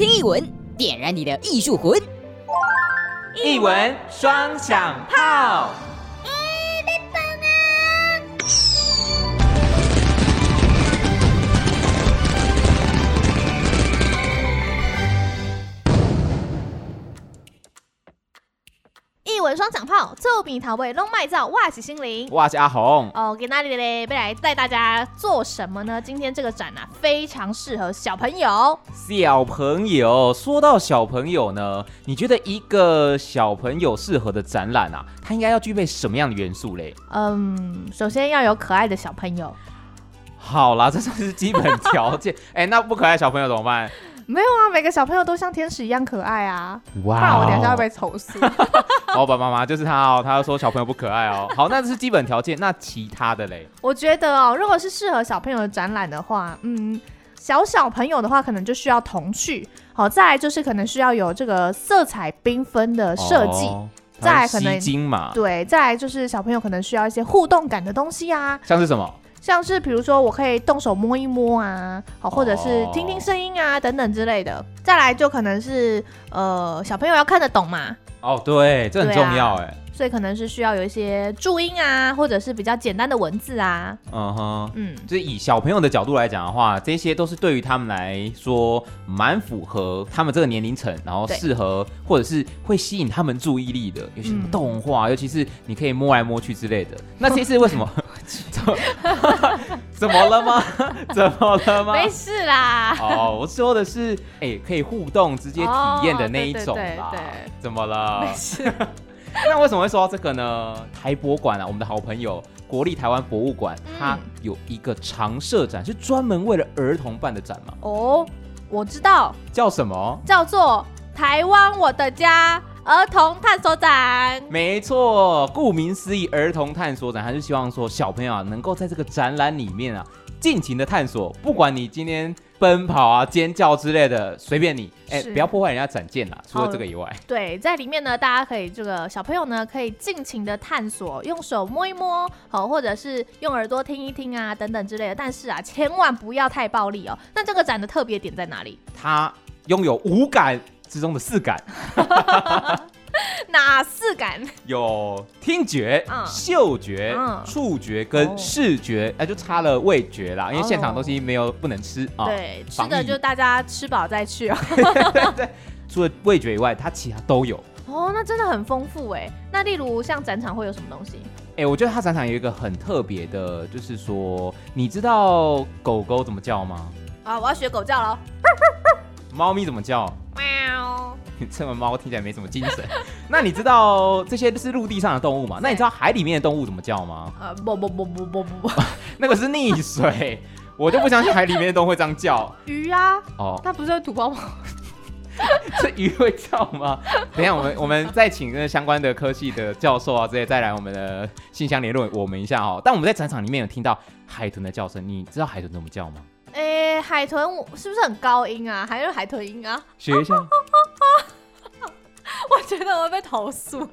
听译文，点燃你的艺术魂。译文双响炮。艺文双响炮，作品陶味弄麦造，哇喜心灵，哇是阿红哦，给哪里嘞？未来带大家做什么呢？今天这个展啊，非常适合小朋友。小朋友，说到小朋友呢，你觉得一个小朋友适合的展览啊，它应该要具备什么样的元素嘞？嗯，首先要有可爱的小朋友。好啦，这算是基本条件。哎、欸，那不可爱小朋友怎么办？没有啊，每个小朋友都像天使一样可爱啊！哇，不然我等一下会被投诉。爸爸妈妈就是他哦，他说小朋友不可爱哦。好，那这是基本条件，那其他的嘞？我觉得哦，如果是适合小朋友的展览的话，嗯，小小朋友的话可能就需要童趣。好，再来就是可能需要有这个色彩缤纷的设计。哦、再来可能？对，再来就是小朋友可能需要一些互动感的东西啊，像是什么？像是比如说，我可以动手摸一摸啊，好，或者是听听声音啊，等等之类的。再来就可能是呃，小朋友要看得懂嘛。哦，对，这很重要哎。所以可能是需要有一些注音啊，或者是比较简单的文字啊。嗯哼，嗯，就是以小朋友的角度来讲的话，这些都是对于他们来说蛮符合他们这个年龄层，然后适合或者是会吸引他们注意力的，有些什么动画，嗯、尤其是你可以摸来摸去之类的。那 这次为什么？怎么了吗？怎么了吗？没事啦。哦，我说的是，哎、欸，可以互动、直接体验的那一种啦。哦、对，对，对，对，怎么了？没事。那为什么会说到这个呢？台博馆啊，我们的好朋友国立台湾博物馆，嗯、它有一个常设展，是专门为了儿童办的展嘛？哦，我知道，叫什么？叫做台湾我的家儿童探索展。没错，顾名思义，儿童探索展，还是希望说小朋友啊，能够在这个展览里面啊，尽情的探索，不管你今天。奔跑啊，尖叫之类的，随便你，哎、欸，不要破坏人家展件啦。除了这个以外，对，在里面呢，大家可以这个小朋友呢，可以尽情的探索，用手摸一摸，好，或者是用耳朵听一听啊，等等之类的。但是啊，千万不要太暴力哦。那这个展的特别点在哪里？它拥有五感之中的四感。哪四感？有听觉、嗯、嗅觉、嗯、触觉跟视觉，哎、哦，就差了味觉啦。因为现场东西没有不能吃啊。对，吃的就大家吃饱再去啊。对 对，除了味觉以外，它其他都有。哦，那真的很丰富哎。那例如像展场会有什么东西？哎，我觉得它展场有一个很特别的，就是说，你知道狗狗怎么叫吗？啊，我要学狗叫了。猫咪怎么叫？喵。这个猫听起来没什么精神。那你知道这些是陆地上的动物吗？那你知道海里面的动物怎么叫吗？呃，不不不不不不不，那个是溺水。我就不相信海里面的动物会这样叫。鱼啊？哦，它不是会吐泡泡？这鱼会叫吗？等一下，我们我们再请那相关的科系的教授啊，这些再来我们的信箱联络我们一下哦。但我们在展场里面有听到海豚的叫声，你知道海豚怎么叫吗？哎，海豚是不是很高音啊？还是海豚音啊？学一下。我觉得我会被投诉，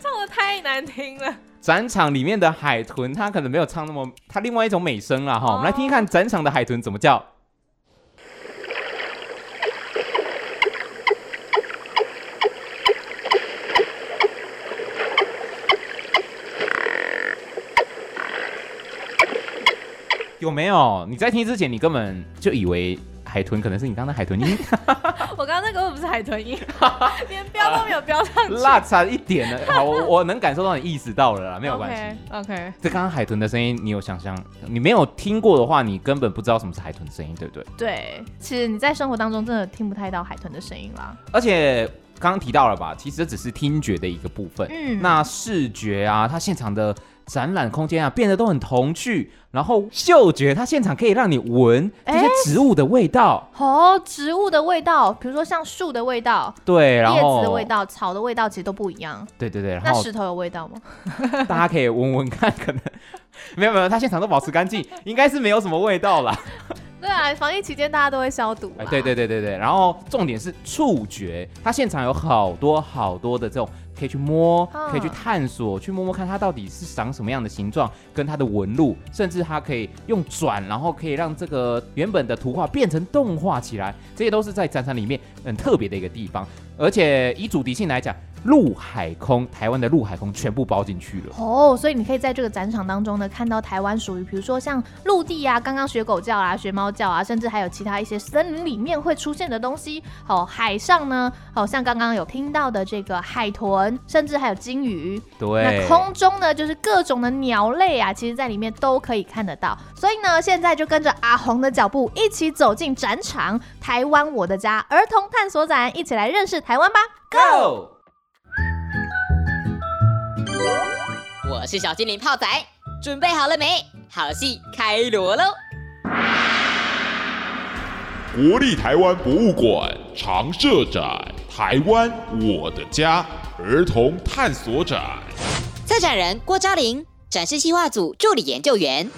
唱的太难听了。展场里面的海豚，它可能没有唱那么，它另外一种美声啦哈。Oh. 我们来听一看展场的海豚怎么叫。有没有？你在听之前，你根本就以为海豚可能是你刚刚的海豚音。我刚刚那根本不是海豚音，连标都没有标上去。落差一点呢。好，我我能感受到你意识到了啦，没有关系。OK. 这刚刚海豚的声音，你有想象？你没有听过的话，你根本不知道什么是海豚的声音，对不对？对，其实你在生活当中真的听不太到海豚的声音啦。而且刚刚提到了吧，其实这只是听觉的一个部分。嗯，那视觉啊，它现场的。展览空间啊，变得都很童趣。然后嗅觉，它现场可以让你闻这些植物的味道。哦，植物的味道，比如说像树的味道，对，然后叶子的味道、草的味道其实都不一样。对对对，那石头有味道吗？大家可以闻闻看，可能没有没有，它现场都保持干净，应该是没有什么味道啦。对啊，防疫期间大家都会消毒。哎，对对对对对。然后重点是触觉，它现场有好多好多的这种可以去摸，可以去探索，去摸摸看它到底是长什么样的形状，跟它的纹路，甚至它可以用转，然后可以让这个原本的图画变成动画起来，这些都是在展场里面很特别的一个地方。而且以主题性来讲。陆海空，台湾的陆海空全部包进去了哦，所以你可以在这个展场当中呢，看到台湾属于，比如说像陆地啊，刚刚学狗叫啊，学猫叫啊，甚至还有其他一些森林里面会出现的东西。哦，海上呢，好像刚刚有听到的这个海豚，甚至还有鲸鱼。对，那空中呢，就是各种的鸟类啊，其实在里面都可以看得到。所以呢，现在就跟着阿红的脚步，一起走进展场——台湾我的家儿童探索展，一起来认识台湾吧！Go。我是小精灵泡仔，准备好了没？好戏开锣喽！国立台湾博物馆常设展《台湾我的家》儿童探索展，策展人郭昭玲，展示计划组助理研究员。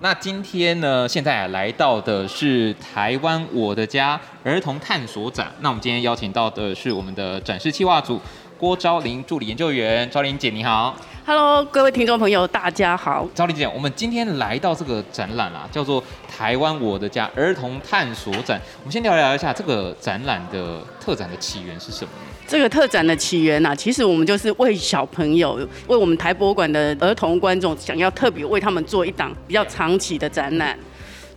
那今天呢，现在来到的是《台湾我的家》儿童探索展。那我们今天邀请到的是我们的展示计划组。郭昭玲助理研究员，昭玲姐你好，Hello，各位听众朋友，大家好。昭玲姐，我们今天来到这个展览啊，叫做《台湾我的家儿童探索展》。我们先聊聊一下这个展览的特展的起源是什么呢？这个特展的起源啊，其实我们就是为小朋友，为我们台博馆的儿童观众，想要特别为他们做一档比较长期的展览。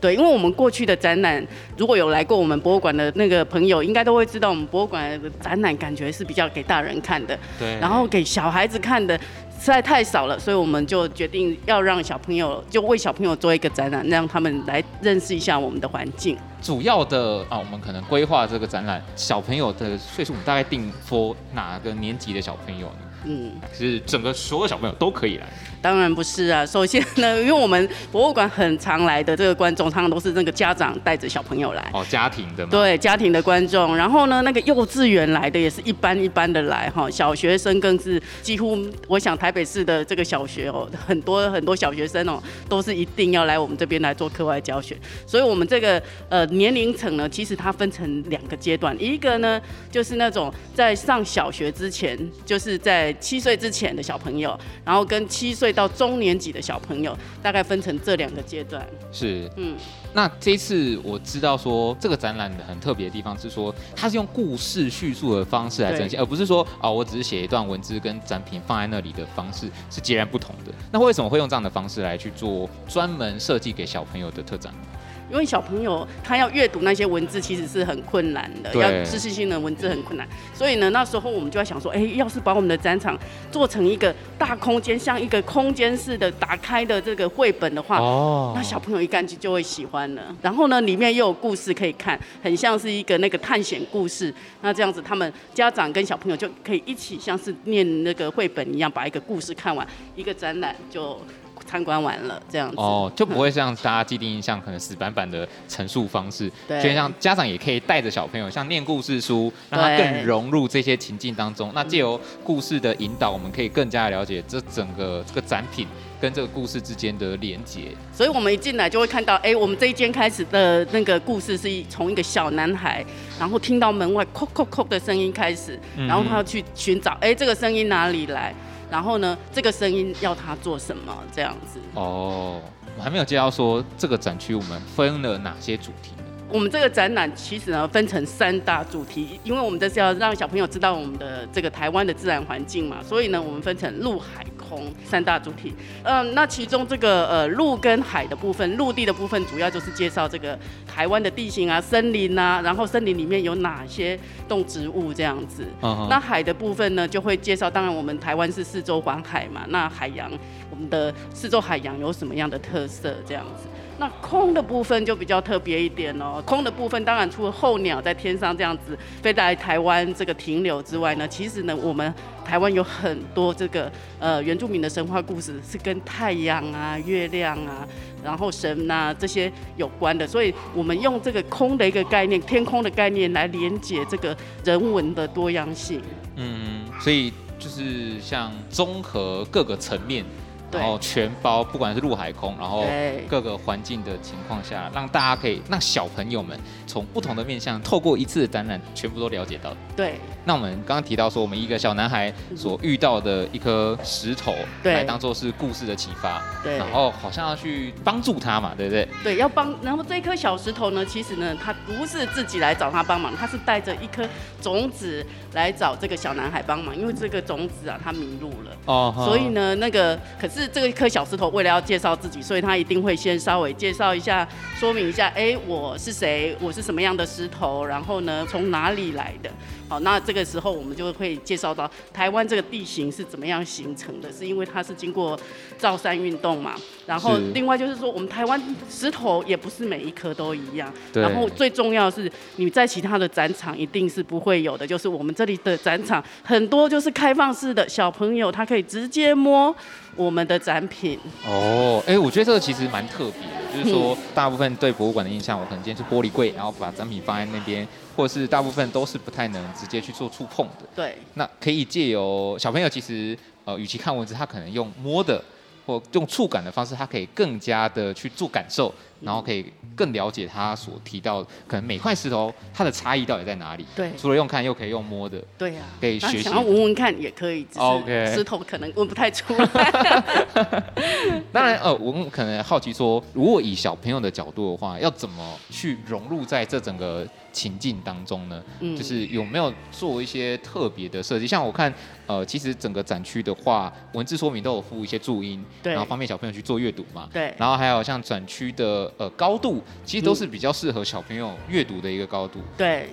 对，因为我们过去的展览，如果有来过我们博物馆的那个朋友，应该都会知道，我们博物馆的展览感觉是比较给大人看的，对，然后给小孩子看的实在太少了，所以我们就决定要让小朋友，就为小朋友做一个展览，让他们来认识一下我们的环境。主要的啊，我们可能规划这个展览，小朋友的岁数，我们大概定 for 哪个年级的小朋友呢？嗯，是整个所有小朋友都可以来。当然不是啊，首先呢，因为我们博物馆很常来的这个观众，常常都是那个家长带着小朋友来。哦，家庭的吗？对，家庭的观众。然后呢，那个幼稚园来的也是一般一般的来哈，小学生更是几乎，我想台北市的这个小学哦，很多很多小学生哦，都是一定要来我们这边来做课外教学。所以，我们这个呃年龄层呢，其实它分成两个阶段，一个呢就是那种在上小学之前，就是在七岁之前的小朋友，然后跟七岁。到中年级的小朋友，大概分成这两个阶段。是，嗯，那这一次我知道说这个展览的很特别的地方是说，它是用故事叙述的方式来呈现，而不是说啊，我只是写一段文字跟展品放在那里的方式是截然不同的。那为什么会用这样的方式来去做专门设计给小朋友的特展？因为小朋友他要阅读那些文字，其实是很困难的，要知识性的文字很困难。所以呢，那时候我们就在想说，哎，要是把我们的展场做成一个大空间，像一个空间式的打开的这个绘本的话，哦，那小朋友一看就就会喜欢了。然后呢，里面又有故事可以看，很像是一个那个探险故事。那这样子，他们家长跟小朋友就可以一起像是念那个绘本一样，把一个故事看完，一个展览就。参观完了这样子哦，就不会像大家既定印象可能死板板的陈述方式，对，就像家长也可以带着小朋友，像念故事书，让他更融入这些情境当中。那借由故事的引导，我们可以更加了解这整个这个展品跟这个故事之间的连接。所以我们一进来就会看到，哎，我们这一间开始的那个故事是从一个小男孩，然后听到门外叩叩叩的声音开始，然后他要去寻找，哎，这个声音哪里来？然后呢，这个声音要他做什么？这样子。哦，我还没有介绍说这个展区我们分了哪些主题。我们这个展览其实呢分成三大主题，因为我们这是要让小朋友知道我们的这个台湾的自然环境嘛，所以呢我们分成陆海空三大主体。嗯，那其中这个呃陆跟海的部分，陆地的部分主要就是介绍这个台湾的地形啊、森林啊，然后森林里面有哪些动植物这样子。Uh-huh. 那海的部分呢就会介绍，当然我们台湾是四周环海嘛，那海洋我们的四周海洋有什么样的特色这样子。那空的部分就比较特别一点哦。空的部分当然除了候鸟在天上这样子飞在台湾这个停留之外呢，其实呢，我们台湾有很多这个呃原住民的神话故事是跟太阳啊、月亮啊，然后神啊这些有关的。所以我们用这个空的一个概念，天空的概念来连接这个人文的多样性。嗯，所以就是像综合各个层面。然后全包，不管是陆海空，然后各个环境的情况下，让大家可以让小朋友们从不同的面向，透过一次的展览，全部都了解到。对。那我们刚刚提到说，我们一个小男孩所遇到的一颗石头，对，来当做是故事的启发。对。然后好像要去帮助他嘛，对不对？对，要帮。然后这一颗小石头呢，其实呢，他不是自己来找他帮忙，他是带着一颗种子来找这个小男孩帮忙，因为这个种子啊，他迷路了。哦。所以呢，那个可是这个一颗小石头为了要介绍自己，所以他一定会先稍微介绍一下，说明一下，哎，我是谁？我是什么样的石头？然后呢，从哪里来的？好，那这个时候我们就会介绍到台湾这个地形是怎么样形成的，是因为它是经过造山运动嘛。然后另外就是说，我们台湾石头也不是每一颗都一样。对。然后最重要是，你在其他的展场一定是不会有的，就是我们这里的展场很多就是开放式的，小朋友他可以直接摸我们的展品。哦，哎，我觉得这个其实蛮特别的，就是说大部分对博物馆的印象，我可能今天是玻璃柜，然后把展品放在那边。或者是大部分都是不太能直接去做触碰的。对。那可以借由小朋友，其实呃，与其看文字，他可能用摸的或用触感的方式，他可以更加的去做感受。然后可以更了解他所提到，可能每块石头它的差异到底在哪里？对，除了用看，又可以用摸的。对呀，可以学习。想要闻闻看也可以。OK。石头可能闻不太出来。当然，呃，我们可能好奇说，如果以小朋友的角度的话，要怎么去融入在这整个情境当中呢？嗯。就是有没有做一些特别的设计？像我看，呃，其实整个展区的话，文字说明都有附一些注音，对，然后方便小朋友去做阅读嘛。对。然后还有像展区的。呃，高度其实都是比较适合小朋友阅读的一个高度。对。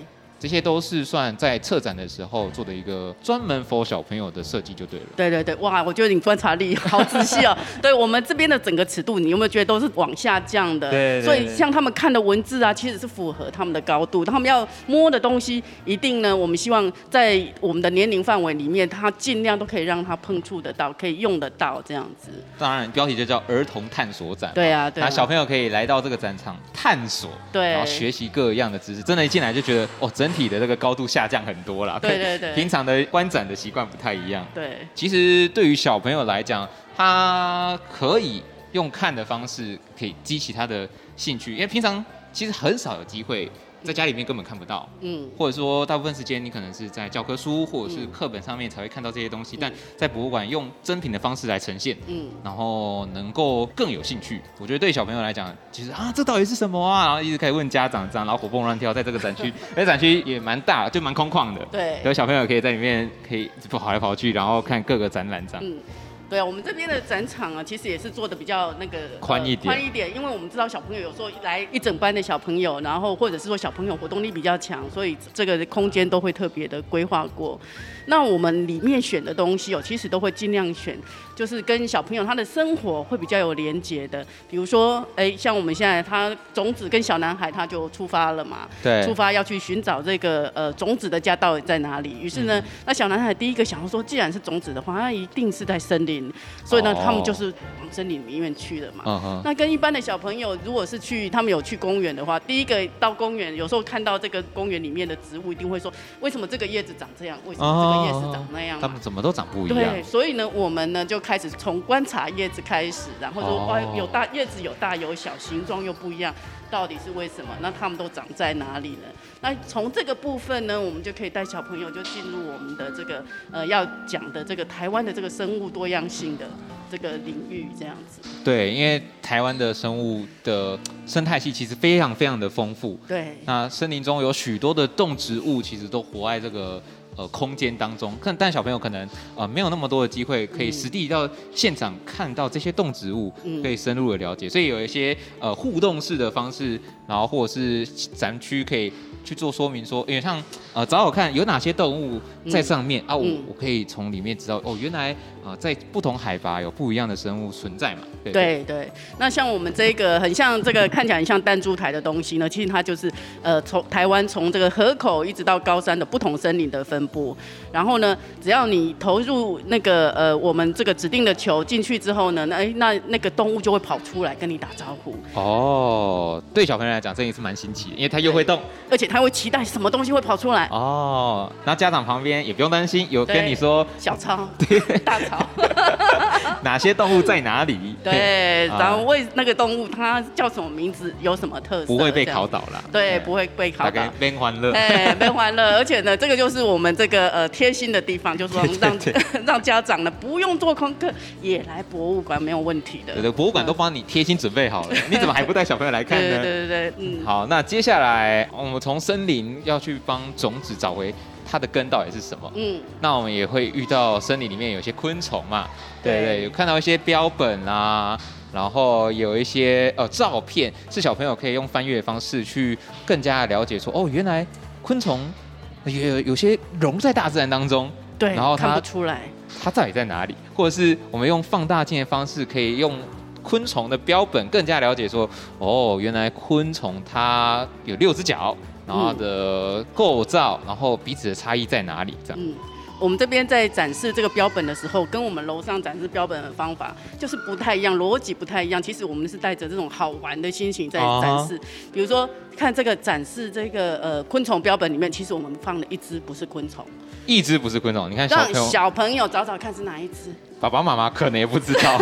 这些都是算在策展的时候做的一个专门 for 小朋友的设计就对了。对对对，哇，我觉得你观察力好仔细哦。对我们这边的整个尺度，你有没有觉得都是往下降的？对，对，对。所以像他们看的文字啊，其实是符合他们的高度。他们要摸的东西，一定呢，我们希望在我们的年龄范围里面，他尽量都可以让他碰触得到，可以用得到这样子。当然，标题就叫儿童探索展。对啊，对啊。那小朋友可以来到这个展场探索，对，然后学习各样的知识。真的，一进来就觉得哦，整体的这个高度。下降很多了，对对对，平常的观展的习惯不太一样。对，其实对于小朋友来讲，他可以用看的方式可以激起他的兴趣，因为平常其实很少有机会。在家里面根本看不到，嗯，或者说大部分时间你可能是在教科书或者是课本上面才会看到这些东西，嗯、但在博物馆用真品的方式来呈现，嗯，然后能够更有兴趣。我觉得对小朋友来讲，其实啊，这到底是什么啊？然后一直可以问家长，这样然后活蹦乱跳，在这个展区，而 且展区也蛮大，就蛮空旷的，对，有小朋友可以在里面可以跑来跑去，然后看各个展览这样。嗯对啊，我们这边的展场啊，其实也是做的比较那个宽一点，宽一点，因为我们知道小朋友有时候来一整班的小朋友，然后或者是说小朋友活动力比较强，所以这个空间都会特别的规划过。那我们里面选的东西哦，其实都会尽量选，就是跟小朋友他的生活会比较有连结的。比如说，哎，像我们现在他种子跟小男孩他就出发了嘛，对，出发要去寻找这个呃种子的家到底在哪里。于是呢，嗯、那小男孩第一个想要说，既然是种子的话，那一定是在森林，所以呢，他们就是往森林里面去了嘛。哦、那跟一般的小朋友，如果是去他们有去公园的话，第一个到公园，有时候看到这个公园里面的植物，一定会说，为什么这个叶子长这样？为什么这个？叶子长那样，他们怎么都长不一样。对，所以呢，我们呢就开始从观察叶子开始，然后说，哦，有大叶子有大有小，形状又不一样，到底是为什么？那它们都长在哪里呢？那从这个部分呢，我们就可以带小朋友就进入我们的这个呃要讲的这个台湾的这个生物多样性的这个领域，这样子。对，因为台湾的生物的生态系其实非常非常的丰富。对。那森林中有许多的动植物，其实都活在这个。呃，空间当中，看，但小朋友可能呃没有那么多的机会可以实地到现场看到这些动植物，嗯、可以深入的了解，所以有一些呃互动式的方式，然后或者是展区可以去做说明说，因为像呃找我看有哪些动物在上面、嗯、啊，我我可以从里面知道哦，原来啊、呃、在不同海拔有不一样的生物存在嘛。对对，对，那像我们这个很像这个看起来很像弹珠台的东西呢，其实它就是呃从台湾从这个河口一直到高山的不同森林的分。布。然后呢，只要你投入那个呃我们这个指定的球进去之后呢，那那那个动物就会跑出来跟你打招呼。哦，对小朋友来讲，这也是蛮新奇的，因为它又会动，而且他会期待什么东西会跑出来。哦，然后家长旁边也不用担心，有跟你说小超，对，大超。哪些动物在哪里？对，然后为那个动物它叫什么名字，有什么特色？不会被考倒了。对，不会被考倒。边欢乐。哎，边欢乐。而且呢，这个就是我们这个呃贴心的地方，就是说让让家长呢不用做功课也来博物馆没有问题的。对对，博物馆都帮你贴心准备好了，你怎么还不带小朋友来看呢？对对对，嗯。好，那接下来我们从森林要去帮种子找回。它的根到底是什么？嗯，那我们也会遇到森林里面有些昆虫嘛，对对，有看到一些标本啊，然后有一些呃照片，是小朋友可以用翻阅的方式去更加了解说，哦，原来昆虫也有有些融在大自然当中，对，然后看不出来它到底在哪里，或者是我们用放大镜的方式，可以用昆虫的标本更加了解说，哦，原来昆虫它有六只脚。然后它的构造，然后彼此的差异在哪里？这样。嗯，我们这边在展示这个标本的时候，跟我们楼上展示标本的方法就是不太一样，逻辑不太一样。其实我们是带着这种好玩的心情在展示。比如说，看这个展示这个呃昆虫标本里面，其实我们放了一只不是昆虫，一只不是昆虫。你看小朋友，让小朋友找找看是哪一只。爸爸妈妈可能也不知道，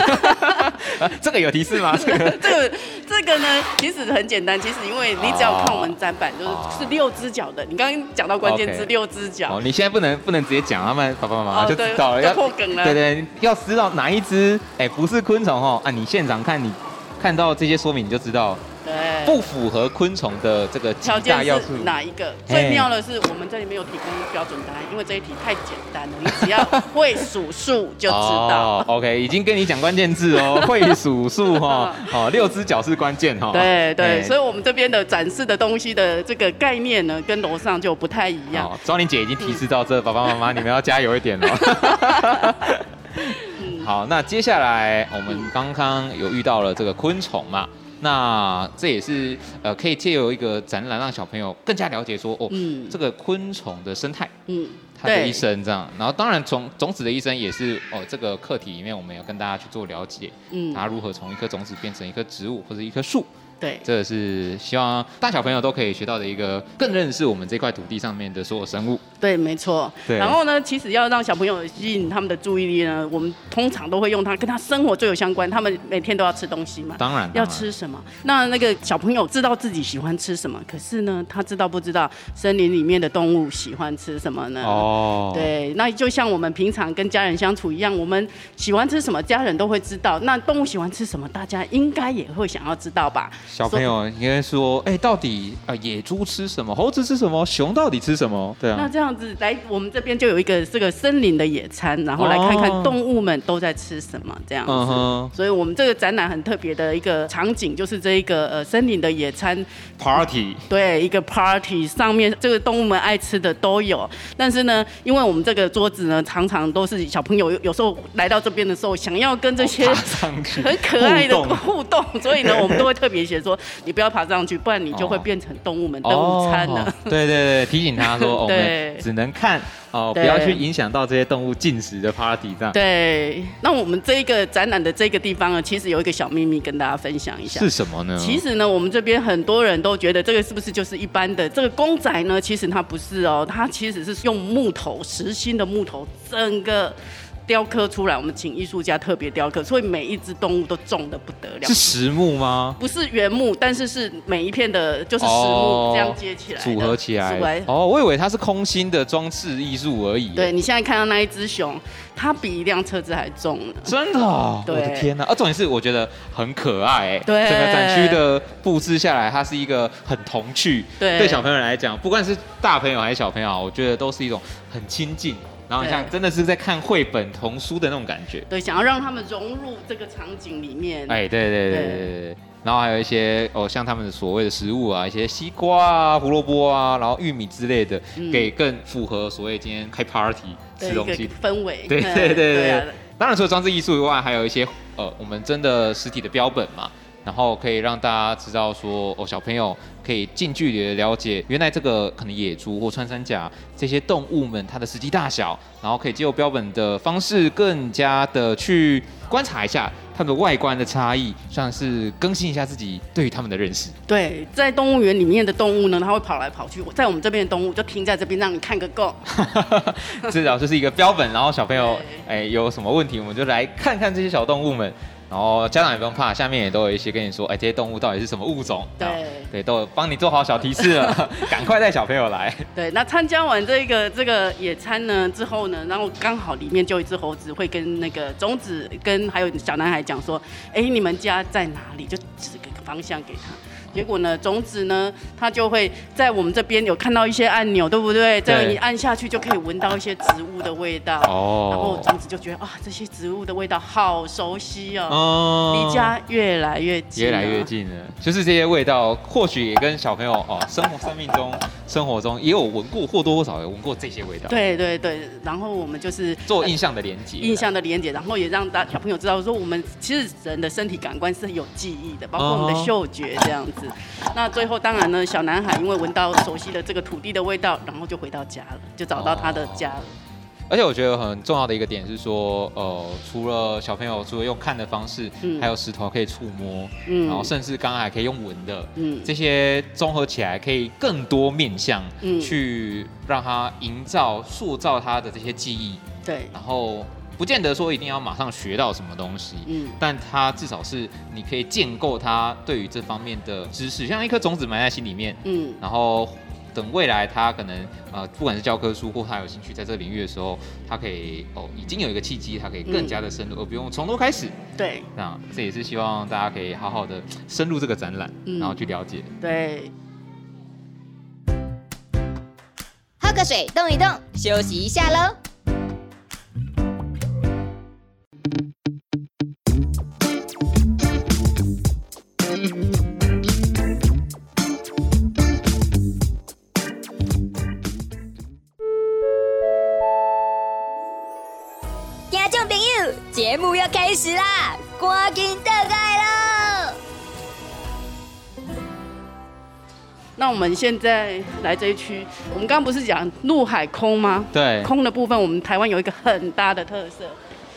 这个有提示吗？这个这个这个呢，其实很简单。其实因为你只要看我们展板，就是是六只脚的。你刚刚讲到关键字六只脚。哦，你现在不能不能直接讲，他们爸爸妈妈就知道了。要破梗了。对对，要知道哪一只哎不是昆虫哦啊！你现场看你看到这些说明你就知道。对，不符合昆虫的这个几大要素哪一个？最妙的是我们这里没有提供标准答案，因为这一题太简单了，你只要 会数数就知道。哦、OK，已经跟你讲关键字哦，会数数哈，哦，六只脚是关键哈。对对，所以我们这边的展示的东西的这个概念呢，跟楼上就不太一样。庄玲姐已经提示到这，爸爸妈妈你们要加油一点哦。好，那接下来我们刚刚有遇到了这个昆虫嘛。那这也是呃，可以借由一个展览，让小朋友更加了解说哦，嗯，这个昆虫的生态，嗯，它的一生这样。然后当然从种子的一生也是哦，这个课题里面我们要跟大家去做了解，嗯，它如何从一颗种子变成一棵植物或者一棵树。对，这个是希望大小朋友都可以学到的一个，更认识我们这块土地上面的所有生物。对，没错。对。然后呢，其实要让小朋友吸引他们的注意力呢，我们通常都会用它跟他生活最有相关。他们每天都要吃东西嘛。当然。要吃什么？那那个小朋友知道自己喜欢吃什么，可是呢，他知道不知道森林里面的动物喜欢吃什么呢？哦。对，那就像我们平常跟家人相处一样，我们喜欢吃什么，家人都会知道。那动物喜欢吃什么，大家应该也会想要知道吧？小朋友应该说，哎、欸，到底啊，野猪吃什么？猴子吃什么？熊到底吃什么？对啊。那这样子来，我们这边就有一个这个森林的野餐，然后来看看动物们都在吃什么这样子。哦、所以，我们这个展览很特别的一个场景，就是这一个呃森林的野餐 party。对，一个 party 上面这个动物们爱吃的都有。但是呢，因为我们这个桌子呢，常常都是小朋友有时候来到这边的时候，想要跟这些很可爱的互动，所以呢，我们都会特别写说。你不要爬上去，不然你就会变成动物们的午餐了。对对对，提醒他说，我们只能看哦，不要去影响到这些动物进食的 party 这样。对，那我们这一个展览的这个地方呢，其实有一个小秘密跟大家分享一下。是什么呢？其实呢，我们这边很多人都觉得这个是不是就是一般的这个公仔呢？其实它不是哦，它其实是用木头，实心的木头，整个。雕刻出来，我们请艺术家特别雕刻，所以每一只动物都重的不得了。是实木吗？不是原木，但是是每一片的，就是实木这样接起来组合起来。哦，我以为它是空心的装饰艺术而已。对，你现在看到那一只熊，它比一辆车子还重呢。真的？对。我的天哪！啊，重点是我觉得很可爱。对。整个展区的布置下来，它是一个很童趣。对。对小朋友来讲，不管是大朋友还是小朋友，我觉得都是一种很亲近。然后像真的是在看绘本童书的那种感觉，对，想要让他们融入这个场景里面。哎，对对对对对。然后还有一些哦，像他们的所谓的食物啊，一些西瓜啊、胡萝卜啊，然后玉米之类的，给更符合所谓今天开 party 吃东西氛围。对对对对。当然除了装置艺术以外，还有一些呃，我们真的实体的标本嘛。然后可以让大家知道说，哦，小朋友可以近距离的了解，原来这个可能野猪或穿山甲这些动物们它的实际大小，然后可以借由标本的方式，更加的去观察一下它们的外观的差异，算是更新一下自己对于它们的认识。对，在动物园里面的动物呢，它会跑来跑去，在我们这边的动物就停在这边，让你看个够。至少这是一个标本，然后小朋友哎有什么问题，我们就来看看这些小动物们。然后家长也不用怕，下面也都有一些跟你说，哎，这些动物到底是什么物种？对对，都有帮你做好小提示了，赶快带小朋友来。对，那参加完这个这个野餐呢之后呢，然后刚好里面就有一只猴子会跟那个种子跟还有小男孩讲说，哎，你们家在哪里？就指个方向给他。结果呢，种子呢，它就会在我们这边有看到一些按钮，对不对？这样一按下去就可以闻到一些植物的味道。哦。然后种子就觉得啊，这些植物的味道好熟悉哦。哦。离家越来越近。越来越近了。就是这些味道，或许也跟小朋友哦，生活生命中、生活中也有闻过，或多或少有闻过这些味道。对对对。然后我们就是做印象的连接。印象的连接，然后也让大小朋友知道说，我们其实人的身体感官是有记忆的，包括我们的嗅觉这样子。那最后当然呢，小男孩因为闻到熟悉的这个土地的味道，然后就回到家了，就找到他的家了。而且我觉得很重要的一个点是说，呃，除了小朋友除了用看的方式，嗯、还有石头可以触摸，嗯，然后甚至刚刚还可以用闻的，嗯，这些综合起来可以更多面向，嗯，去让他营造、塑造他的这些记忆，对，然后。不见得说一定要马上学到什么东西，嗯，但它至少是你可以建构他对于这方面的知识，像一颗种子埋在心里面，嗯，然后等未来他可能呃不管是教科书或他有兴趣在这个领域的时候，他可以哦已经有一个契机，他可以更加的深入，嗯、而不用从头开始。对，那这也是希望大家可以好好的深入这个展览，嗯、然后去了解。对，喝个水，动一动，休息一下喽。开始啦，赶紧打开喽。那我们现在来这一区，我们刚刚不是讲陆海空吗？对，空的部分，我们台湾有一个很大的特色，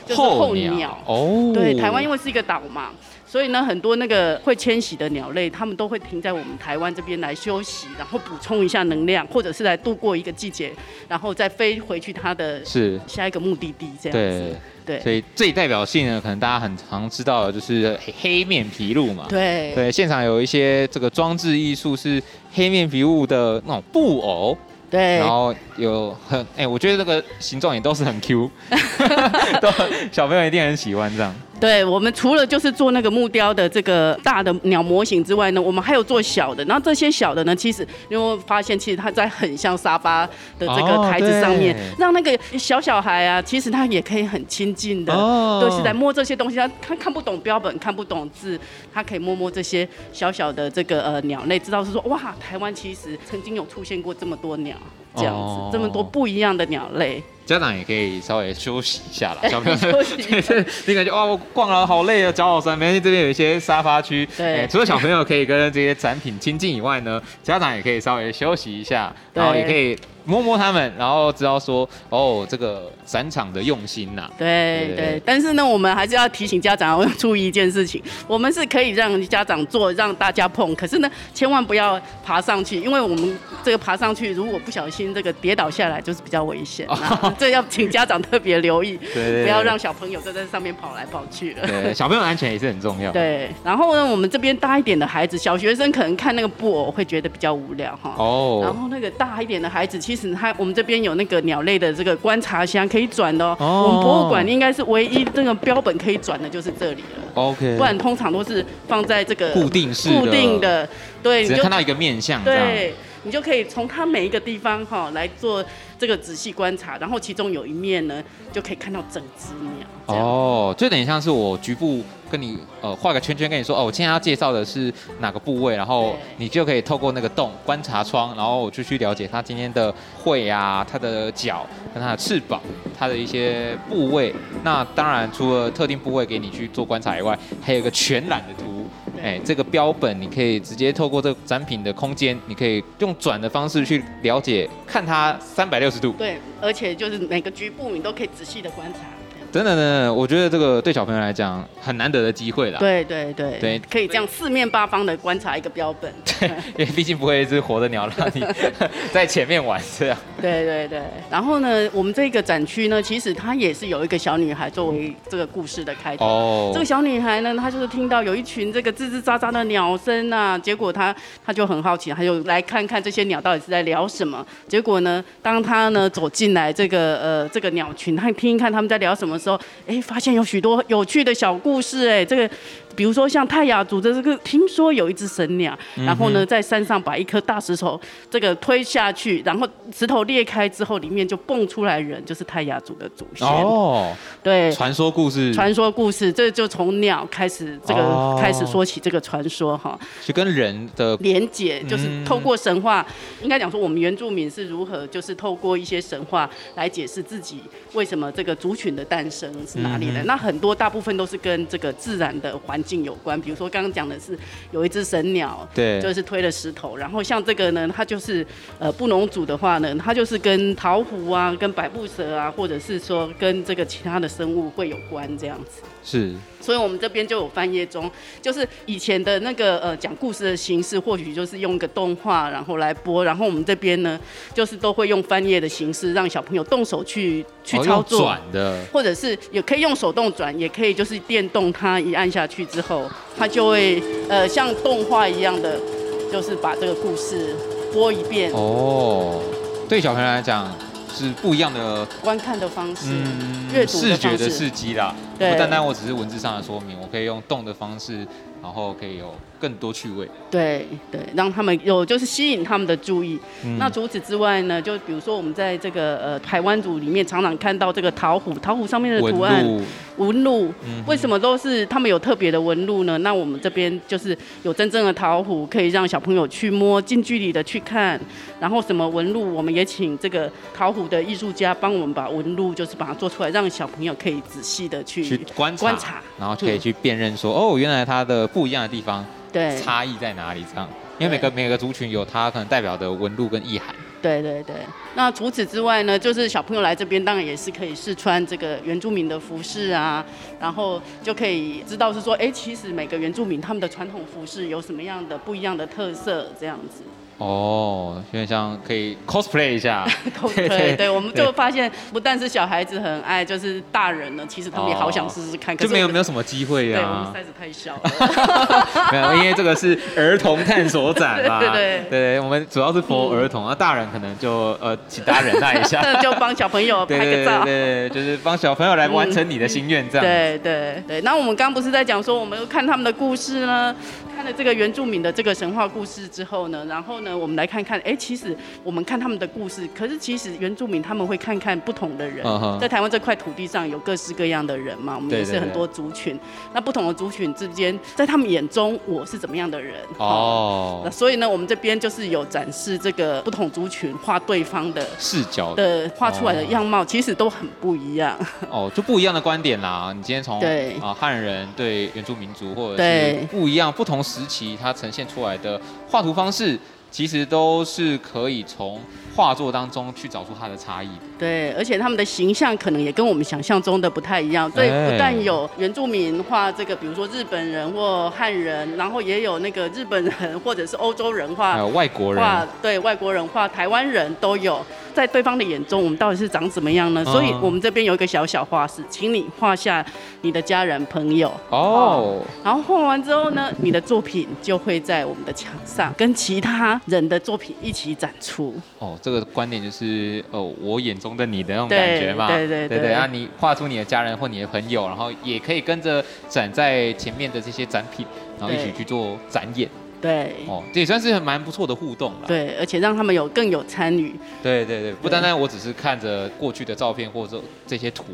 就是候鸟。鸟哦，对，台湾因为是一个岛嘛。所以呢，很多那个会迁徙的鸟类，它们都会停在我们台湾这边来休息，然后补充一下能量，或者是来度过一个季节，然后再飞回去它的是下一个目的地这样子。对，所以最代表性呢，可能大家很常知道的就是黑面皮鹭嘛。对对，现场有一些这个装置艺术是黑面皮鹭的那种布偶。对，然后有很哎、欸，我觉得这个形状也都是很 Q，都小朋友一定很喜欢这样。对，我们除了就是做那个木雕的这个大的鸟模型之外呢，我们还有做小的。然后这些小的呢，其实你会发现，其实它在很像沙发的这个台子上面，哦、让那个小小孩啊，其实他也可以很亲近的，哦、都是在摸这些东西。他他看不懂标本，看不懂字，他可以摸摸这些小小的这个呃鸟类，知道是说哇，台湾其实曾经有出现过这么多鸟。这样子，哦、这么多不一样的鸟类，家长也可以稍微休息一下啦。小朋友休息，你感觉哇，我逛了好累啊，脚好酸。没关系，这边有一些沙发区。对、欸，除了小朋友可以跟这些展品亲近以外呢，家长也可以稍微休息一下，然后也可以。摸摸他们，然后知道说哦，这个展场的用心呐、啊。对对，但是呢，我们还是要提醒家长要注意一件事情，我们是可以让家长做，让大家碰，可是呢，千万不要爬上去，因为我们这个爬上去，如果不小心这个跌倒下来，就是比较危险。哦、这要请家长特别留意，对，不要让小朋友在这上面跑来跑去了。对，小朋友安全也是很重要。对，然后呢，我们这边大一点的孩子，小学生可能看那个布偶会觉得比较无聊哈。哦。然后那个大一点的孩子，其实他我们这边。有那个鸟类的这个观察箱可以转的哦。我们博物馆应该是唯一这个标本可以转的，就是这里了。OK，不然通常都是放在这个固定式、固定的。对，你就看到一个面相。对，你就可以从它每一个地方哈来做这个仔细观察，然后其中有一面呢，就可以看到整只鸟。哦，就等于像是我局部。跟你呃画个圈圈，跟你说哦，我今天要介绍的是哪个部位，然后你就可以透过那个洞观察窗，然后我就去了解它今天的喙啊，它的脚跟它的翅膀，它的一些部位。那当然除了特定部位给你去做观察以外，还有一个全览的图，哎，这个标本你可以直接透过这个展品的空间，你可以用转的方式去了解，看它三百六十度。对，而且就是每个局部你都可以仔细的观察。等等等等，我觉得这个对小朋友来讲很难得的机会啦。对对对对，可以这样四面八方的观察一个标本。对，因为毕竟不会一只活的鸟让你 在前面玩这样。对对对。然后呢，我们这个展区呢，其实它也是有一个小女孩作为这个故事的开头。哦。这个小女孩呢，她就是听到有一群这个吱吱喳喳的鸟声啊，结果她她就很好奇，她就来看看这些鸟到底是在聊什么。结果呢，当她呢走进来这个呃这个鸟群，她听一看他们在聊什么。时候，哎，发现有许多有趣的小故事，哎，这个。比如说像泰雅族的这个，听说有一只神鸟，然后呢在山上把一颗大石头这个推下去，然后石头裂开之后里面就蹦出来人，就是泰雅族的祖先。哦，对，传说故事，传说故事，这就从鸟开始，这个开始说起这个传说哈，就跟人的连结，就是透过神话，应该讲说我们原住民是如何，就是透过一些神话来解释自己为什么这个族群的诞生是哪里的。那很多大部分都是跟这个自然的环。有关，比如说刚刚讲的是有一只神鸟，对，就是推了石头。然后像这个呢，它就是呃布农族的话呢，它就是跟桃狐啊、跟百步蛇啊，或者是说跟这个其他的生物会有关这样子。是。所以，我们这边就有翻页中，就是以前的那个呃讲故事的形式，或许就是用一个动画，然后来播。然后我们这边呢，就是都会用翻页的形式，让小朋友动手去去操作，转的，或者是也可以用手动转，也可以就是电动，它一按下去之后，他就会呃像动画一样的，就是把这个故事播一遍。哦，对小朋友来讲是不一样的观看的方式，嗯，阅读视觉的刺激啦。对，不单单我只是文字上的说明，我可以用动的方式，然后可以有更多趣味。对对，让他们有就是吸引他们的注意。嗯、那除此之外呢，就比如说我们在这个呃台湾组里面常常看到这个桃虎，桃虎上面的图案纹路，为什么都是他们有特别的纹路呢？那我们这边就是有真正的桃虎，可以让小朋友去摸，近距离的去看。然后什么纹路，我们也请这个桃虎的艺术家帮我们把纹路就是把它做出来，让小朋友可以仔细的去。去观察，观察，然后就可以去辨认说，哦，原来它的不一样的地方，对，差异在哪里？这样，因为每个每个族群有它可能代表的纹路跟意涵。对对对。那除此之外呢，就是小朋友来这边，当然也是可以试穿这个原住民的服饰啊，然后就可以知道是说，哎，其实每个原住民他们的传统服饰有什么样的不一样的特色，这样子。哦，有点像可以 cosplay 一下，cosplay，对，对，我们就发现不但是小孩子很爱，就是大人呢，其实他们也好想试试看。哦、就没有没有什么机会呀、啊？对，我们 size 太小了。没有，因为这个是儿童探索展嘛。对对对，对，我们主要是 for 儿童，那、嗯，大人可能就呃，请大家忍耐一下，就帮小朋友拍个照，对，对，对，就是帮小朋友来完成你的心愿，这样、嗯。对对。对，那我们刚不是在讲说，我们看他们的故事呢？看了这个原住民的这个神话故事之后呢，然后呢，我们来看看，哎，其实我们看他们的故事，可是其实原住民他们会看看不同的人，uh -huh. 在台湾这块土地上有各式各样的人嘛，我们也是很多族群，那不同的族群之间，在他们眼中我是怎么样的人？哦、oh. 那所以呢，我们这边就是有展示这个不同族群画对方的视角的画出来的样貌，其实都很不一样。哦、oh,，就不一样的观点啦。你今天从对啊汉人对原住民族，或者是不一样不同。时期它呈现出来的画图方式，其实都是可以从画作当中去找出它的差异的。对，而且他们的形象可能也跟我们想象中的不太一样。对，不但有原住民画这个，比如说日本人或汉人，然后也有那个日本人或者是欧洲人画，还有外国人画，对，外国人画台湾人都有。在对方的眼中，我们到底是长怎么样呢？所以，我们这边有一个小小画室，请你画下你的家人朋友哦。然后画完之后呢，你的作品就会在我们的墙上跟其他人的作品一起展出。哦，这个观点就是哦，我眼中的你的那种感觉嘛。对对对对，对，对。啊，你画出你的家人或你的朋友，然后也可以跟着展在前面的这些展品，然后一起去做展演。对，哦，这也算是蛮不错的互动了。对，而且让他们有更有参与。对对对，不单单我只是看着过去的照片或者这些图，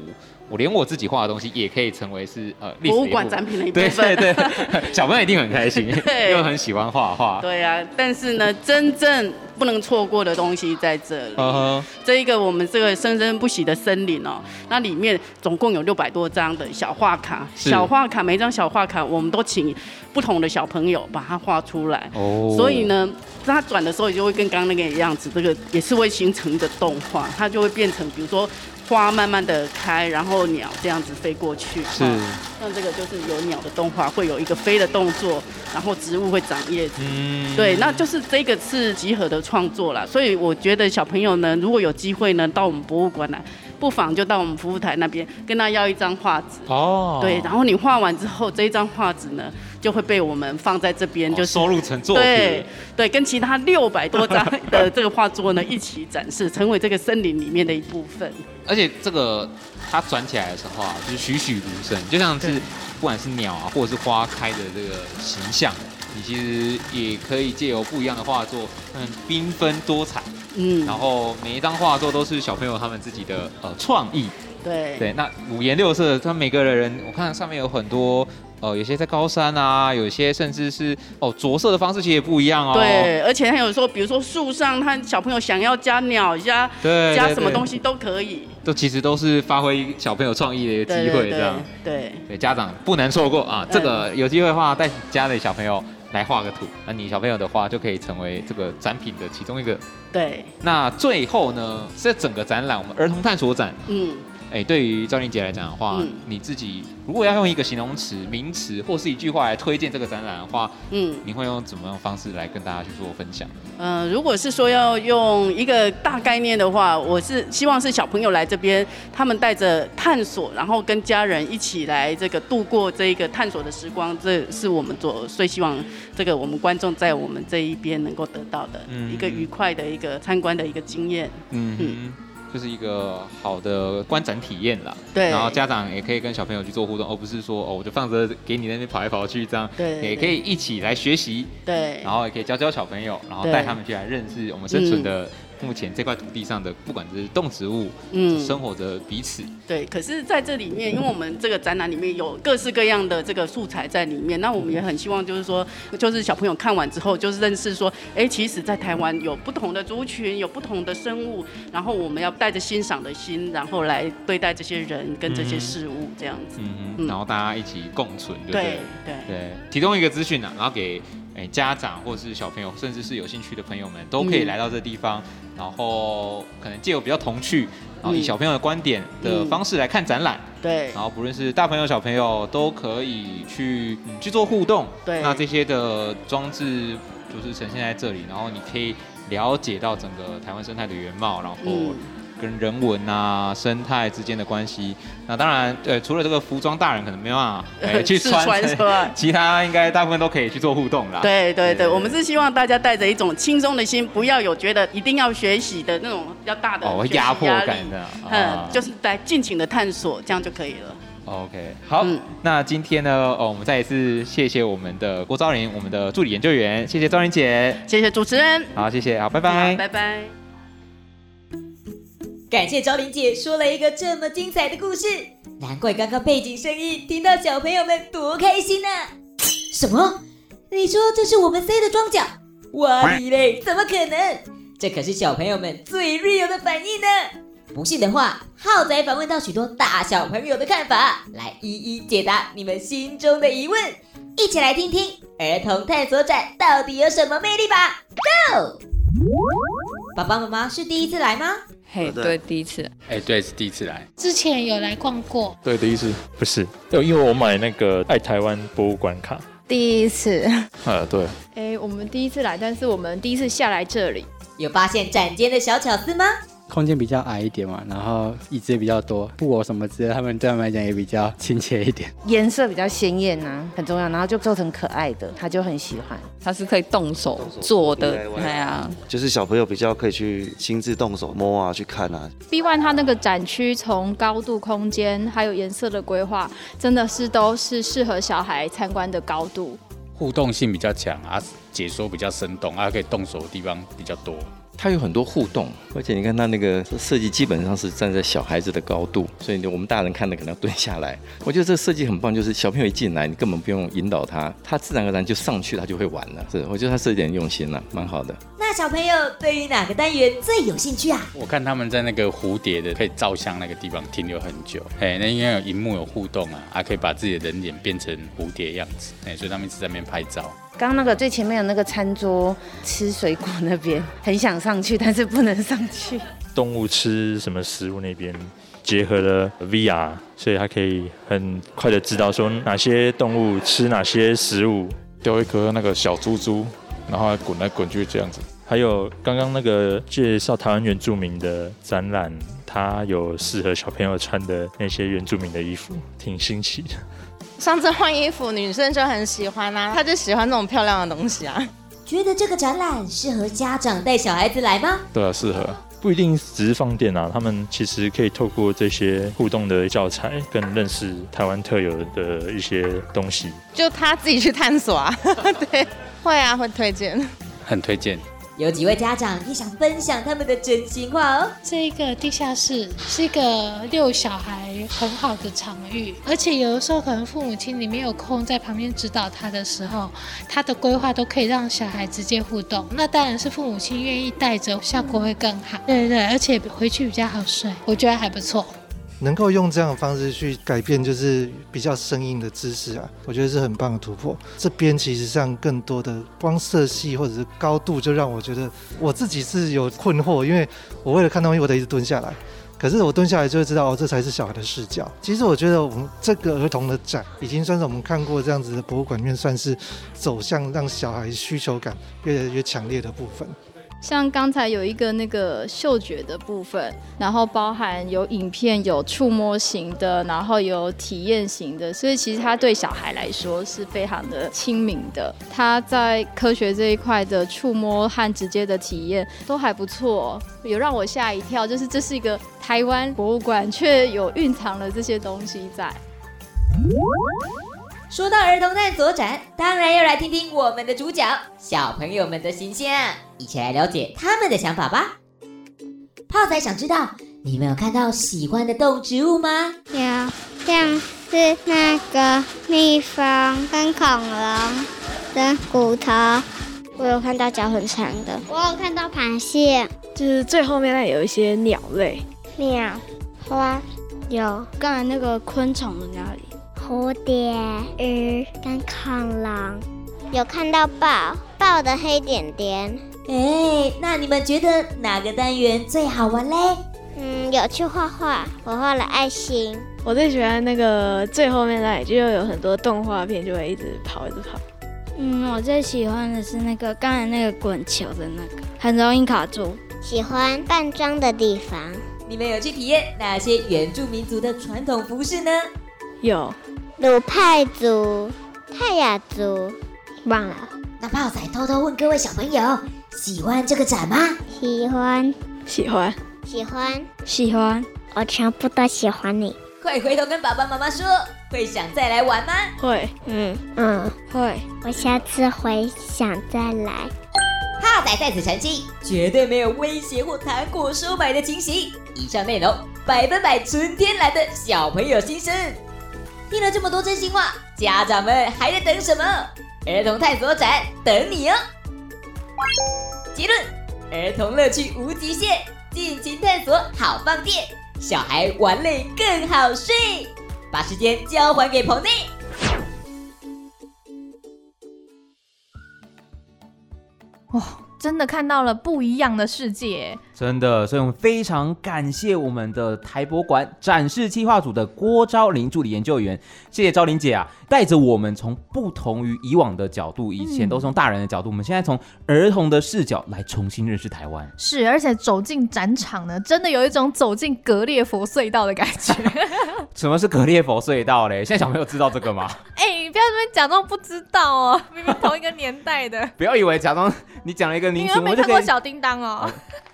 我连我自己画的东西也可以成为是呃博物馆展品的一部分。对对 对，小朋友一定很开心，因为很喜欢画画。对啊，但是呢，真正。不能错过的东西在这里。Uh huh. 这一个我们这个生生不息的森林哦，那里面总共有六百多张的小画卡，小画卡每一张小画卡我们都请不同的小朋友把它画出来。哦，oh. 所以呢，它转的时候也就会跟刚刚那个样子，这个也是会形成一个动画，它就会变成比如说。花慢慢的开，然后鸟这样子飞过去。是，像这个就是有鸟的动画，会有一个飞的动作，然后植物会长叶子。嗯，对，那就是这个是集合的创作啦。所以我觉得小朋友呢，如果有机会呢，到我们博物馆来，不妨就到我们服务台那边跟他要一张画纸。哦。对，然后你画完之后，这一张画纸呢，就会被我们放在这边，就是、哦、收录成作品。对对，跟其他六百多张的这个画作呢一起展示，成为这个森林里面的一部分。而且这个它转起来的时候啊，就是栩栩如生，就像是不管是鸟啊，或者是花开的这个形象，你其实也可以借由不一样的画作，嗯，缤纷多彩。嗯，然后每一张画作都是小朋友他们自己的呃创意。对对，那五颜六色，他们每个人，我看上面有很多。哦，有些在高山啊，有些甚至是哦着色的方式其实也不一样哦。对，而且他有时候，比如说树上，他小朋友想要加鸟加对加什么东西都可以。这其实都是发挥小朋友创意的一个机会，这样。对对，家长不能错过啊！这个有机会的话，带家里小朋友来画个图，那你小朋友的话就可以成为这个展品的其中一个。对。那最后呢，这整个展览，我们儿童探索展，嗯。哎，对于赵丽姐来讲的话，嗯、你自己如果要用一个形容词、名词或是一句话来推荐这个展览的话，嗯，你会用怎么样方式来跟大家去做分享？嗯、呃，如果是说要用一个大概念的话，我是希望是小朋友来这边，他们带着探索，然后跟家人一起来这个度过这一个探索的时光，这是我们做最希望这个我们观众在我们这一边能够得到的一个愉快的一个参观的一个经验。嗯。嗯就是一个好的观展体验啦，对，然后家长也可以跟小朋友去做互动，而不是说哦，我就放着给你那边跑来跑去这样，对，也可以一起来学习，对，然后也可以教教小朋友，然后带他们去来认识我们生存的。目前这块土地上的，不管是动植物，嗯，生活着彼此。对，可是在这里面，因为我们这个展览里面有各式各样的这个素材在里面，那我们也很希望，就是说，就是小朋友看完之后，就是认识说，哎，其实，在台湾有不同的族群，有不同的生物，然后我们要带着欣赏的心，然后来对待这些人跟这些事物，这样子。嗯嗯。然后大家一起共存，对对对对。提供一个资讯呢，然后给。哎，家长或是小朋友，甚至是有兴趣的朋友们，都可以来到这地方，嗯、然后可能借由比较童趣，然后以小朋友的观点的方式来看展览。对、嗯，然后不论是大朋友小朋友都可以去、嗯、去做互动。对，那这些的装置就是呈现在这里，然后你可以了解到整个台湾生态的原貌，然后。嗯跟人文啊、生态之间的关系，那当然，呃，除了这个服装大人可能没办法、欸、去穿，穿 其他应该大部分都可以去做互动啦。对对对，我们是希望大家带着一种轻松的心，不要有觉得一定要学习的那种比较大的哦压迫感的，嗯，就是来尽情的探索，这样就可以了。OK，好，嗯、那今天呢，哦，我们再一次谢谢我们的郭昭林，我们的助理研究员，谢谢昭翎姐，谢谢主持人，好，谢谢，好，拜拜，拜拜。感谢昭翎姐说了一个这么精彩的故事，难怪刚刚背景声音听到小朋友们多开心呢、什么？你说这是我们 C 的装脚？哇你嘞，怎么可能？这可是小朋友们最 real 的反应呢！不信的话，浩仔访问到许多大小朋友的看法，来一一解答你们心中的疑问，一起来听听儿童探索展到底有什么魅力吧！Go！爸爸妈妈是第一次来吗？嘿，对，第一次。哎，对，是第一次来。之前有来逛过。对，第一次。不是，对因为我买那个爱台湾博物馆卡。第一次。呃，对。哎，我们第一次来，但是我们第一次下来这里。有发现展间的小巧思吗？空间比较矮一点嘛，然后椅子也比较多，布偶什么之类，他们对他们来讲也比较亲切一点。颜色比较鲜艳呐，很重要，然后就做成可爱的，他就很喜欢。他是可以动手做的，对啊，就是小朋友比较可以去亲自动手摸啊，去看啊。B One 它那个展区从高度、空间还有颜色的规划，真的是都是适合小孩参观的高度。互动性比较强啊，解说比较生动啊，可以动手的地方比较多。它有很多互动，而且你看它那个设计基本上是站在小孩子的高度，所以我们大人看的可能要蹲下来。我觉得这个设计很棒，就是小朋友一进来，你根本不用引导他，他自然而然就上去，他就会玩了。是，我觉得他设计很用心了，蛮好的。那小朋友对于哪个单元最有兴趣啊？我看他们在那个蝴蝶的可以照相那个地方停留很久，哎，那应该有荧幕有互动啊，还可以把自己的人脸变成蝴蝶样子，哎，所以他们一直在那边拍照。刚刚那个最前面的那个餐桌吃水果那边，很想上去，但是不能上去。动物吃什么食物那边结合了 VR，所以它可以很快的知道说哪些动物吃哪些食物。丢一颗那个小猪猪，然后滚来滚去这样子。还有刚刚那个介绍台湾原住民的展览，它有适合小朋友穿的那些原住民的衣服，挺新奇的。上次换衣服，女生就很喜欢啊，她就喜欢那种漂亮的东西啊。觉得这个展览适合家长带小孩子来吗？对啊，适合。不一定只是放电啊，他们其实可以透过这些互动的教材，更认识台湾特有的一些东西。就他自己去探索啊，对，会啊，会推荐，很推荐。有几位家长也想分享他们的真心话哦。这个地下室是一个遛小孩很好的场域，而且有的时候可能父母亲你没有空在旁边指导他的时候，他的规划都可以让小孩直接互动。那当然是父母亲愿意带着，效果会更好。对对对，而且回去比较好睡，我觉得还不错。能够用这样的方式去改变，就是比较生硬的知识啊，我觉得是很棒的突破。这边其实上更多的光色系或者是高度，就让我觉得我自己是有困惑，因为我为了看东西，我得一直蹲下来。可是我蹲下来就会知道，哦，这才是小孩的视角。其实我觉得我们这个儿童的展，已经算是我们看过这样子的博物馆里面，算是走向让小孩需求感越来越强烈的部分。像刚才有一个那个嗅觉的部分，然后包含有影片、有触摸型的，然后有体验型的，所以其实它对小孩来说是非常的亲民的。它在科学这一块的触摸和直接的体验都还不错，有让我吓一跳，就是这是一个台湾博物馆，却有蕴藏了这些东西在。说到儿童探索展，当然要来听听我们的主角小朋友们的形象，一起来了解他们的想法吧。泡仔想知道，你们有看到喜欢的动植物吗？有，像是那个蜜蜂跟恐龙的骨头。我有看到脚很长的，我有看到螃蟹，就是最后面那有一些鸟类，鸟、花，有刚才那个昆虫的那里。蝴蝶、鱼跟恐龙，有看到豹，豹的黑点点。哎，那你们觉得哪个单元最好玩嘞？嗯，有去画画，我画了爱心。我最喜欢那个最后面那里，就有很多动画片，就会一直跑，一直跑。嗯，我最喜欢的是那个刚才那个滚球的那个，很容易卡住。喜欢扮装的地方。你们有去体验哪些原住民族的传统服饰呢？有。鲁派族、泰雅族，忘了。那泡仔偷偷问各位小朋友，喜欢这个展吗？喜欢，喜欢，喜欢，喜欢。我全部都喜欢你。快回头跟爸爸妈妈说，会想再来玩吗？会，嗯嗯，会。我下次会想再来。泡仔在此澄清，绝对没有威胁或糖果收买的情形。以上内容百分百纯天然的小朋友心声。听了这么多真心话，家长们还在等什么？儿童探索展等你哦！结论：儿童乐趣无极限，尽情探索好放电，小孩玩累更好睡。把时间交还给棚内。哇，真的看到了不一样的世界。真的，所以我们非常感谢我们的台博馆展示计划组的郭昭玲助理研究员，谢谢昭玲姐啊，带着我们从不同于以往的角度，以前都从大人的角度，嗯、我们现在从儿童的视角来重新认识台湾。是，而且走进展场呢，真的有一种走进格列佛隧道的感觉。什么是格列佛隧道嘞？现在小朋友知道这个吗？哎、欸，你不要这边假装不知道哦，明明同一个年代的。不要以 为假装 你讲了一个名词，你有没有看过小叮当哦？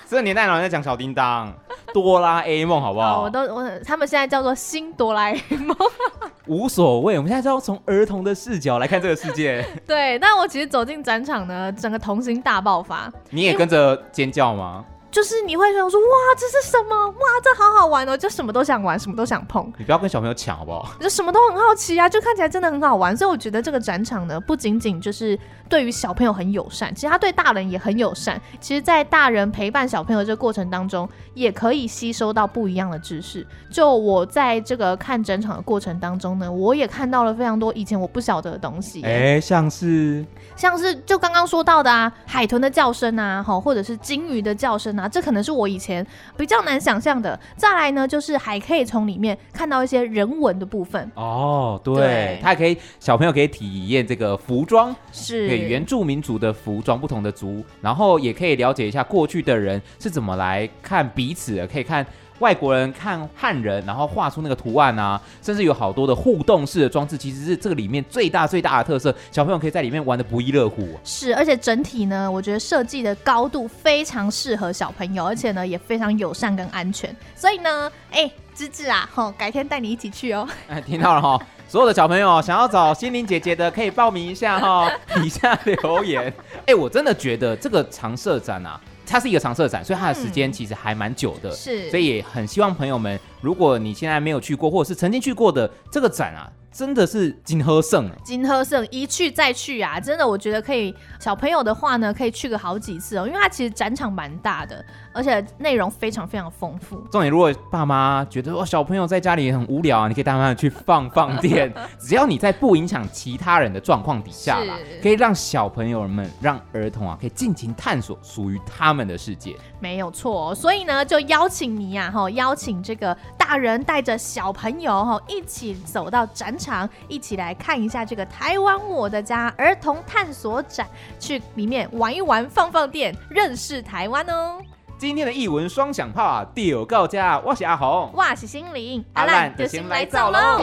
这个年代老人在讲小叮当、哆啦 A 梦，好不好？我都我他们现在叫做新哆啦 A 梦。无所谓，我们现在就要从儿童的视角来看这个世界。对，但我其实走进展场呢，整个童心大爆发。你也跟着尖叫吗？就是你会想说，哇，这是什么？哇，这好好玩哦，就什么都想玩，什么都想碰。你不要跟小朋友抢好不好？就什么都很好奇啊，就看起来真的很好玩。所以我觉得这个展场呢，不仅仅就是对于小朋友很友善，其实他对大人也很友善。其实，在大人陪伴小朋友这个过程当中，也可以吸收到不一样的知识。就我在这个看展场的过程当中呢，我也看到了非常多以前我不晓得的东西。哎、欸，像是像是就刚刚说到的啊，海豚的叫声啊，吼，或者是鲸鱼的叫声啊，这可能是我以前比较难想象的。再来呢，就是还可以从里面看到一些人文的部分。哦，对，它可以小朋友可以体验这个服装，是对原住民族的服装，不同的族，然后也可以了解一下过去的人是怎么来看彼此的，可以看。外国人看汉人，然后画出那个图案啊，甚至有好多的互动式的装置，其实是这个里面最大最大的特色。小朋友可以在里面玩的不亦乐乎。是，而且整体呢，我觉得设计的高度非常适合小朋友，而且呢也非常友善跟安全。所以呢，哎，芝芝啊，吼，改天带你一起去哦。哎，听到了哈，所有的小朋友想要找心灵姐姐的，可以报名一下哈，底下留言。哎，我真的觉得这个常设展啊。它是一个常设展，所以它的时间其实还蛮久的，是，所以也很希望朋友们，如果你现在没有去过，或者是曾经去过的这个展啊。真的是金喝胜，金喝胜，一去再去啊！真的，我觉得可以。小朋友的话呢，可以去个好几次哦，因为它其实展场蛮大的，而且内容非常非常丰富。重点，如果爸妈觉得哦，小朋友在家里也很无聊啊，你可以带他们去放放电，只要你在不影响其他人的状况底下啦，可以让小朋友们、让儿童啊，可以尽情探索属于他们的世界。没有错，所以呢，就邀请你呀，哈，邀请这个大人带着小朋友哈，一起走到展场，一起来看一下这个台湾我的家儿童探索展，去里面玩一玩，放放电，认识台湾哦。今天的译文双响炮啊，地有告家，我是阿红，我是心灵，阿兰就先来走喽。